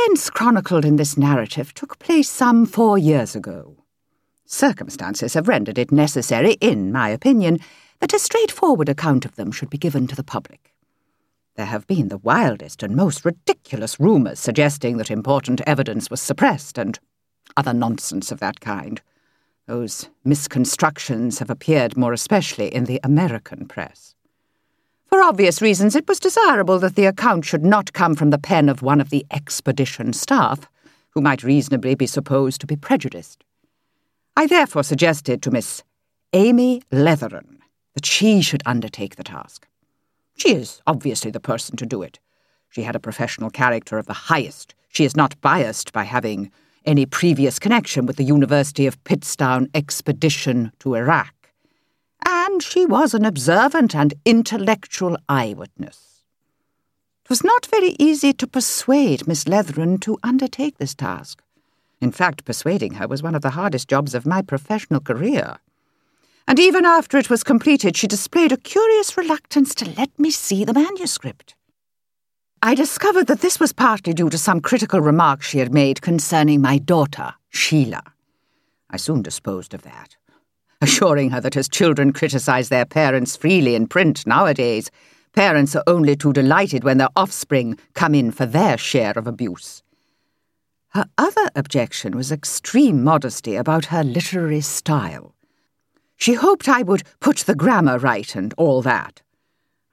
events chronicled in this narrative took place some four years ago. Circumstances have rendered it necessary, in my opinion, that a straightforward account of them should be given to the public. There have been the wildest and most ridiculous rumours suggesting that important evidence was suppressed and other nonsense of that kind. Those misconstructions have appeared more especially in the American press. For obvious reasons, it was desirable that the account should not come from the pen of one of the expedition staff, who might reasonably be supposed to be prejudiced. I therefore suggested to Miss Amy Leatheran that she should undertake the task. She is obviously the person to do it. She had a professional character of the highest. She is not biased by having any previous connection with the University of Pittstown expedition to Iraq. And she was an observant and intellectual eyewitness. It was not very easy to persuade Miss Leatheran to undertake this task. In fact, persuading her was one of the hardest jobs of my professional career. And even after it was completed, she displayed a curious reluctance to let me see the manuscript. I discovered that this was partly due to some critical remarks she had made concerning my daughter, Sheila. I soon disposed of that, assuring her that as children criticize their parents freely in print nowadays, parents are only too delighted when their offspring come in for their share of abuse. Her other objection was extreme modesty about her literary style. She hoped I would put the grammar right and all that.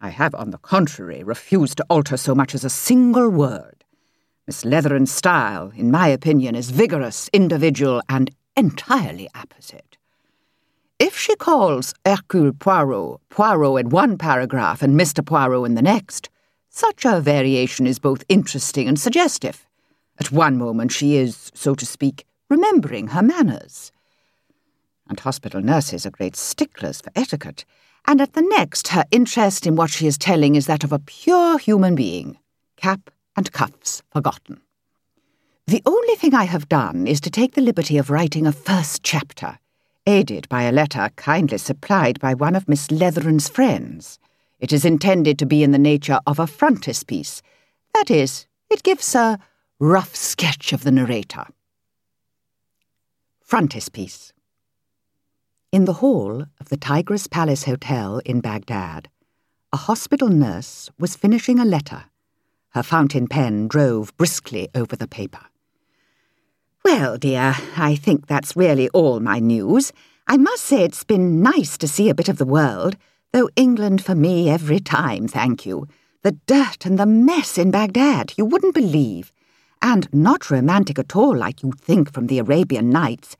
I have, on the contrary, refused to alter so much as a single word. Miss Leatheran's style, in my opinion, is vigorous, individual, and entirely apposite. If she calls Hercule Poirot Poirot in one paragraph and Mr. Poirot in the next, such a variation is both interesting and suggestive. At one moment she is, so to speak, remembering her manners. And hospital nurses are great sticklers for etiquette, and at the next her interest in what she is telling is that of a pure human being, cap and cuffs forgotten. The only thing I have done is to take the liberty of writing a first chapter, aided by a letter kindly supplied by one of Miss Leatheran's friends. It is intended to be in the nature of a frontispiece. That is, it gives a rough sketch of the narrator. Frontispiece. In the hall of the Tigris Palace Hotel in Baghdad, a hospital nurse was finishing a letter. Her fountain pen drove briskly over the paper. Well, dear, I think that's really all my news. I must say it's been nice to see a bit of the world, though England for me every time, thank you. The dirt and the mess in Baghdad, you wouldn't believe and not romantic at all like you'd think from the Arabian Nights.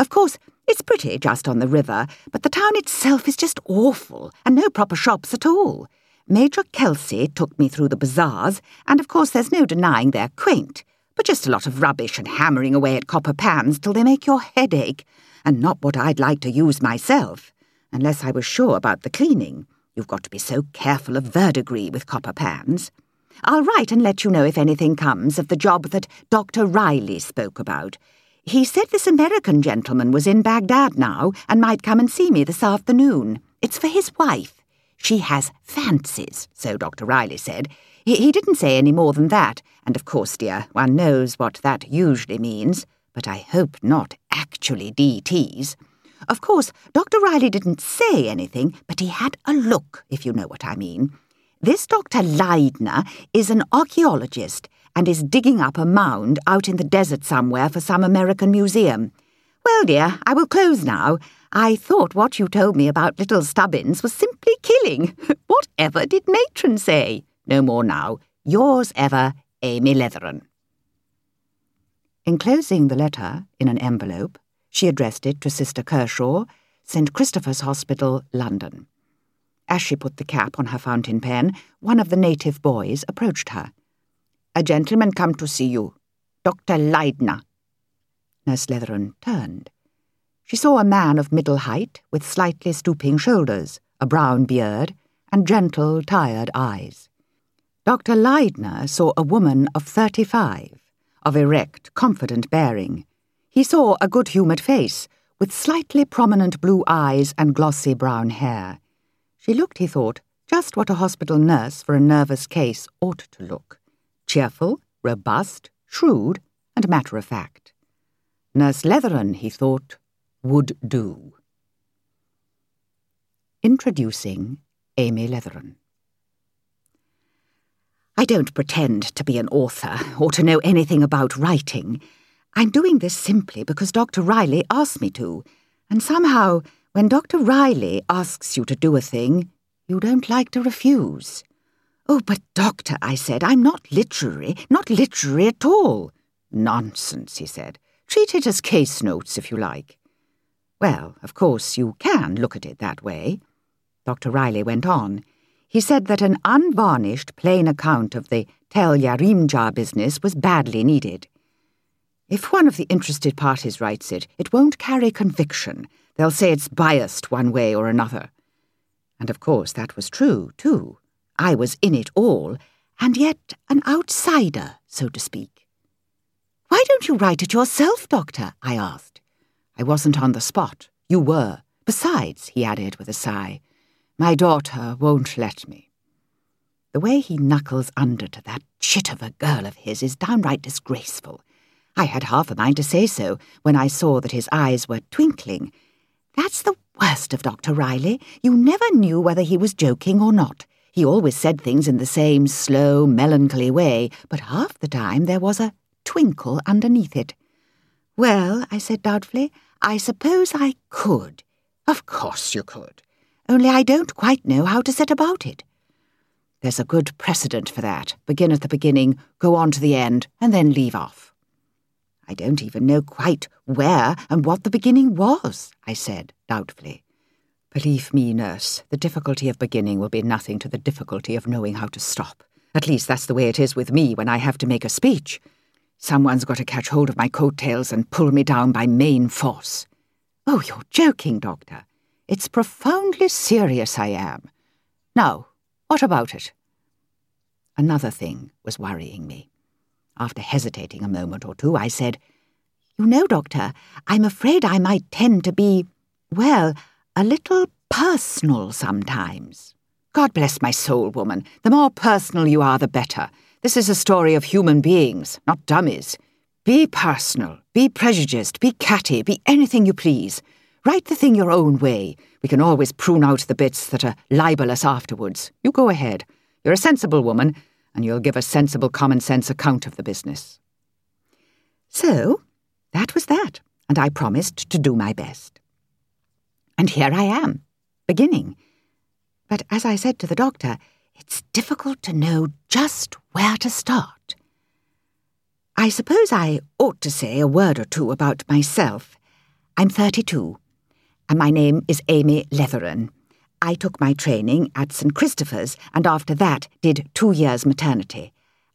Of course, it's pretty just on the river, but the town itself is just awful, and no proper shops at all. Major Kelsey took me through the bazaars, and of course there's no denying they're quaint, but just a lot of rubbish and hammering away at copper pans till they make your head ache, and not what I'd like to use myself, unless I was sure about the cleaning. You've got to be so careful of verdigris with copper pans. I'll write and let you know if anything comes of the job that Dr. Reilly spoke about. He said this American gentleman was in Baghdad now and might come and see me this afternoon. It's for his wife. She has fancies, so Dr. Reilly said. He, he didn't say any more than that, and of course, dear, one knows what that usually means, but I hope not actually DTs. Of course, Dr. Reilly didn't say anything, but he had a look, if you know what I mean. This Dr. Leidner is an archaeologist and is digging up a mound out in the desert somewhere for some American museum. Well, dear, I will close now. I thought what you told me about little Stubbins was simply killing. Whatever did Matron say? No more now. Yours ever, Amy Leatheran. Enclosing the letter in an envelope, she addressed it to Sister Kershaw, St. Christopher's Hospital, London. As she put the cap on her fountain pen, one of the native boys approached her. A gentleman come to see you. Dr. Leidner. Nurse Leatheran turned. She saw a man of middle height, with slightly stooping shoulders, a brown beard, and gentle, tired eyes. Dr. Leidner saw a woman of thirty-five, of erect, confident bearing. He saw a good-humoured face, with slightly prominent blue eyes and glossy brown hair. She looked, he thought, just what a hospital nurse for a nervous case ought to look cheerful, robust, shrewd and matter of fact. Nurse Leatheran, he thought, would do. Introducing Amy Leatheran. I don't pretend to be an author or to know anything about writing. I'm doing this simply because Dr. Reilly asked me to, and somehow, when Dr. Reilly asks you to do a thing, you don't like to refuse. Oh, but, Doctor, I said, I'm not literary, not literary at all. Nonsense, he said. Treat it as case notes, if you like. Well, of course, you can look at it that way. Dr. Reilly went on. He said that an unvarnished, plain account of the Tell Yarimjah business was badly needed. If one of the interested parties writes it, it won't carry conviction. They'll say it's biased one way or another. And of course that was true, too. I was in it all, and yet an outsider, so to speak. Why don't you write it yourself, Doctor? I asked. I wasn't on the spot. You were. Besides, he added with a sigh, my daughter won't let me. The way he knuckles under to that chit of a girl of his is downright disgraceful. I had half a mind to say so when I saw that his eyes were twinkling. That's the worst of Dr. Reilly. You never knew whether he was joking or not. He always said things in the same slow, melancholy way, but half the time there was a twinkle underneath it. Well, I said doubtfully, I suppose I could. Of course you could. Only I don't quite know how to set about it. There's a good precedent for that. Begin at the beginning, go on to the end, and then leave off. I don't even know quite where and what the beginning was, I said doubtfully. Believe me, nurse, the difficulty of beginning will be nothing to the difficulty of knowing how to stop. At least that's the way it is with me when I have to make a speech. Someone's got to catch hold of my coat-tails and pull me down by main force. Oh, you're joking, Doctor. It's profoundly serious I am. Now, what about it? Another thing was worrying me. After hesitating a moment or two, I said, You know, Doctor, I'm afraid I might tend to be, well, a little personal sometimes. God bless my soul, woman. The more personal you are, the better. This is a story of human beings, not dummies. Be personal, be prejudiced, be catty, be anything you please. Write the thing your own way. We can always prune out the bits that are libelous afterwards. You go ahead. You're a sensible woman, and you'll give a sensible common sense account of the business. So, that was that, and I promised to do my best. And here I am, beginning. But as I said to the doctor, it's difficult to know just where to start. I suppose I ought to say a word or two about myself. I'm 32 and my name is Amy Leatheran. I took my training at St Christopher's and after that did two years maternity.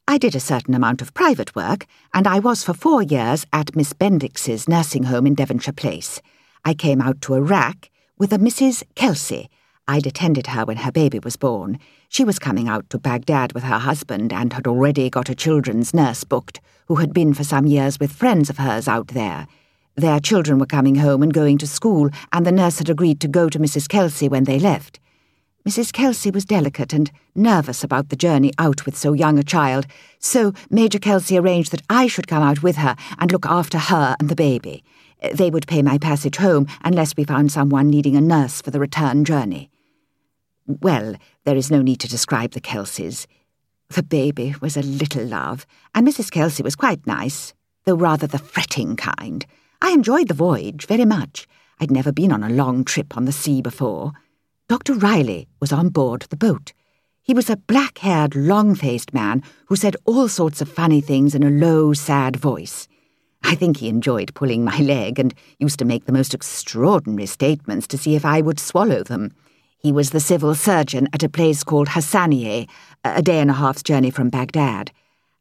I did a certain amount of private work, and I was for four years at Miss Bendix's nursing home in Devonshire Place. I came out to Iraq with a Mrs. Kelsey. I'd attended her when her baby was born. She was coming out to Baghdad with her husband and had already got a children's nurse booked, who had been for some years with friends of hers out there. Their children were coming home and going to school, and the nurse had agreed to go to Mrs. Kelsey when they left. Mrs. Kelsey was delicate and nervous about the journey out with so young a child, so Major Kelsey arranged that I should come out with her and look after her and the baby. They would pay my passage home unless we found someone needing a nurse for the return journey. Well, there is no need to describe the Kelseys. The baby was a little love, and Mrs. Kelsey was quite nice, though rather the fretting kind. I enjoyed the voyage very much. I'd never been on a long trip on the sea before. Dr. Reilly was on board the boat. He was a black haired, long faced man who said all sorts of funny things in a low, sad voice. I think he enjoyed pulling my leg and used to make the most extraordinary statements to see if I would swallow them. He was the civil surgeon at a place called Hassanieh, a day and a half's journey from Baghdad.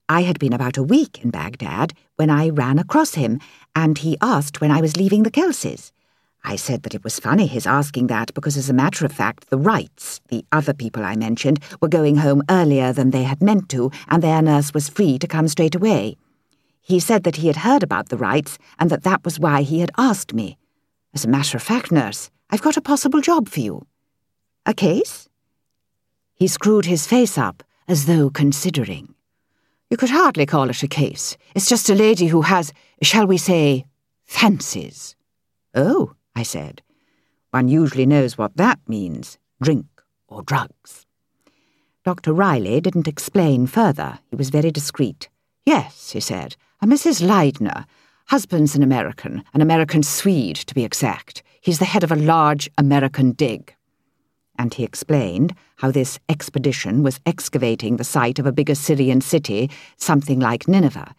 I had been about a week in Baghdad when I ran across him, and he asked when I was leaving the Kelseys. I said that it was funny his asking that because, as a matter of fact, the Wrights, the other people I mentioned, were going home earlier than they had meant to, and their nurse was free to come straight away. He said that he had heard about the Wrights and that that was why he had asked me. As a matter of fact, nurse, I've got a possible job for you. A case? He screwed his face up as though considering. You could hardly call it a case. It's just a lady who has, shall we say, fancies. Oh, I said. One usually knows what that means drink or drugs. Dr. Reilly didn't explain further. He was very discreet. Yes, he said, a Mrs. Leidner. Husband's an American, an American Swede, to be exact. He's the head of a large American dig and he explained how this expedition was excavating the site of a big Assyrian city, something like Nineveh.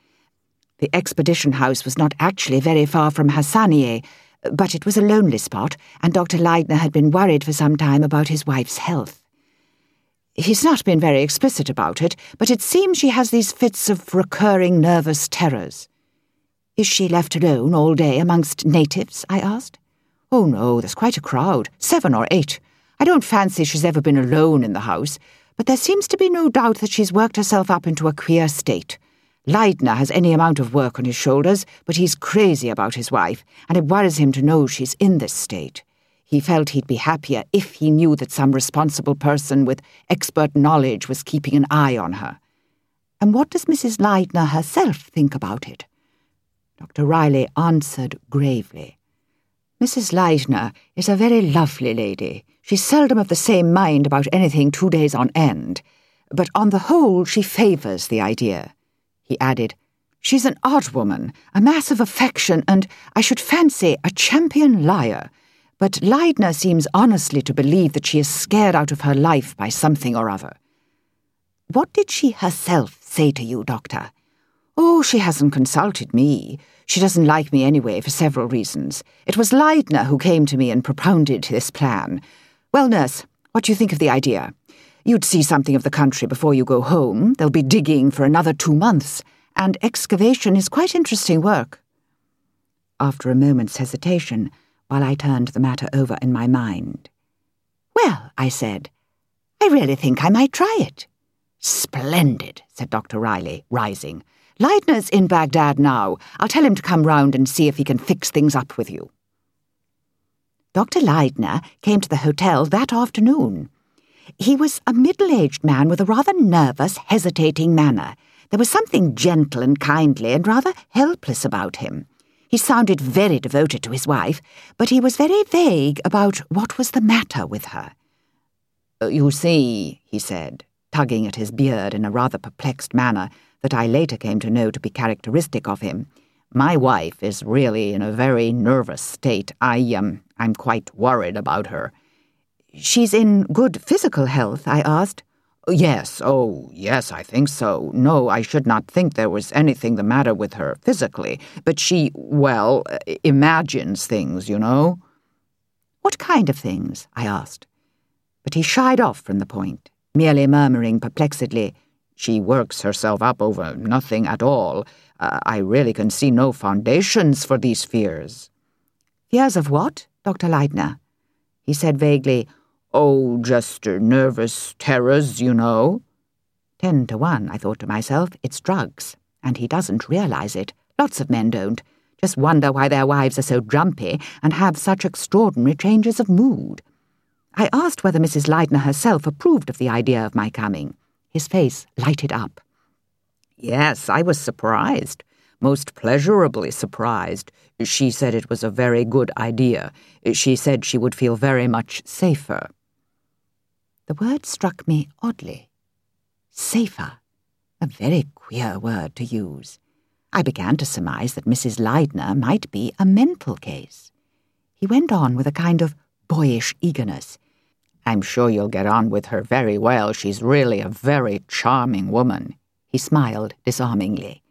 The expedition house was not actually very far from Hassanieh, but it was a lonely spot, and Dr. Leidner had been worried for some time about his wife's health. He's not been very explicit about it, but it seems she has these fits of recurring nervous terrors. Is she left alone all day amongst natives? I asked. Oh, no, there's quite a crowd, seven or eight. I don't fancy she's ever been alone in the house, but there seems to be no doubt that she's worked herself up into a queer state. Leidner has any amount of work on his shoulders, but he's crazy about his wife, and it worries him to know she's in this state. He felt he'd be happier if he knew that some responsible person with expert knowledge was keeping an eye on her. And what does Mrs. Leidner herself think about it? Dr. Reilly answered gravely. Mrs. Leidner is a very lovely lady. She's seldom of the same mind about anything two days on end, but on the whole she favours the idea. He added, She's an odd woman, a mass of affection, and, I should fancy, a champion liar. But Leidner seems honestly to believe that she is scared out of her life by something or other. What did she herself say to you, Doctor? Oh, she hasn't consulted me. She doesn't like me anyway for several reasons. It was Leidner who came to me and propounded this plan. Well, nurse, what do you think of the idea? You'd see something of the country before you go home. They'll be digging for another two months, and excavation is quite interesting work. After a moment's hesitation, while I turned the matter over in my mind, Well, I said, I really think I might try it. Splendid, said Dr. Reilly, rising. Leidner's in Baghdad now. I'll tell him to come round and see if he can fix things up with you. Dr. Leidner came to the hotel that afternoon. He was a middle aged man with a rather nervous, hesitating manner. There was something gentle and kindly and rather helpless about him. He sounded very devoted to his wife, but he was very vague about what was the matter with her. Uh, you see, he said, tugging at his beard in a rather perplexed manner that I later came to know to be characteristic of him. My wife is really in a very nervous state. I, um, I'm quite worried about her. She's in good physical health, I asked. Yes, oh, yes, I think so. No, I should not think there was anything the matter with her physically, but she, well, imagines things, you know. What kind of things? I asked. But he shied off from the point, merely murmuring perplexedly, She works herself up over nothing at all. Uh, I really can see no foundations for these fears. Fears of what, Dr. Leidner? He said vaguely, Oh, just nervous terrors, you know. Ten to one, I thought to myself, it's drugs, and he doesn't realize it. Lots of men don't. Just wonder why their wives are so grumpy and have such extraordinary changes of mood. I asked whether Mrs. Leidner herself approved of the idea of my coming. His face lighted up. Yes, I was surprised, most pleasurably surprised. She said it was a very good idea. She said she would feel very much safer. The word struck me oddly. Safer. A very queer word to use. I began to surmise that Mrs. Leidner might be a mental case. He went on with a kind of boyish eagerness. I'm sure you'll get on with her very well. She's really a very charming woman. He smiled disarmingly.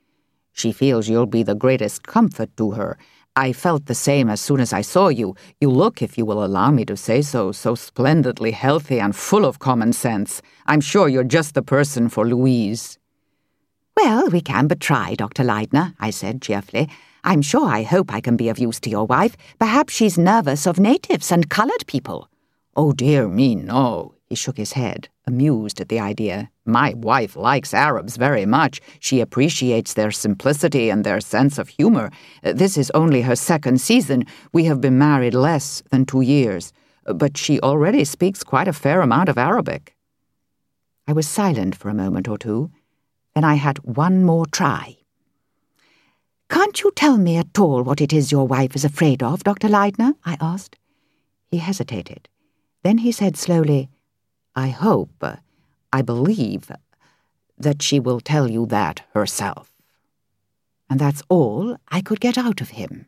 She feels you'll be the greatest comfort to her. I felt the same as soon as I saw you. You look, if you will allow me to say so, so splendidly healthy and full of common sense. I'm sure you're just the person for Louise. Well, we can but try, Dr. Leidner, I said cheerfully. I'm sure I hope I can be of use to your wife. Perhaps she's nervous of natives and coloured people. Oh, dear me, no. He shook his head, amused at the idea. My wife likes Arabs very much. She appreciates their simplicity and their sense of humor. This is only her second season. We have been married less than two years. But she already speaks quite a fair amount of Arabic. I was silent for a moment or two. Then I had one more try. Can't you tell me at all what it is your wife is afraid of, Dr. Leidner? I asked. He hesitated. Then he said slowly, I hope, I believe, that she will tell you that herself. And that's all I could get out of him.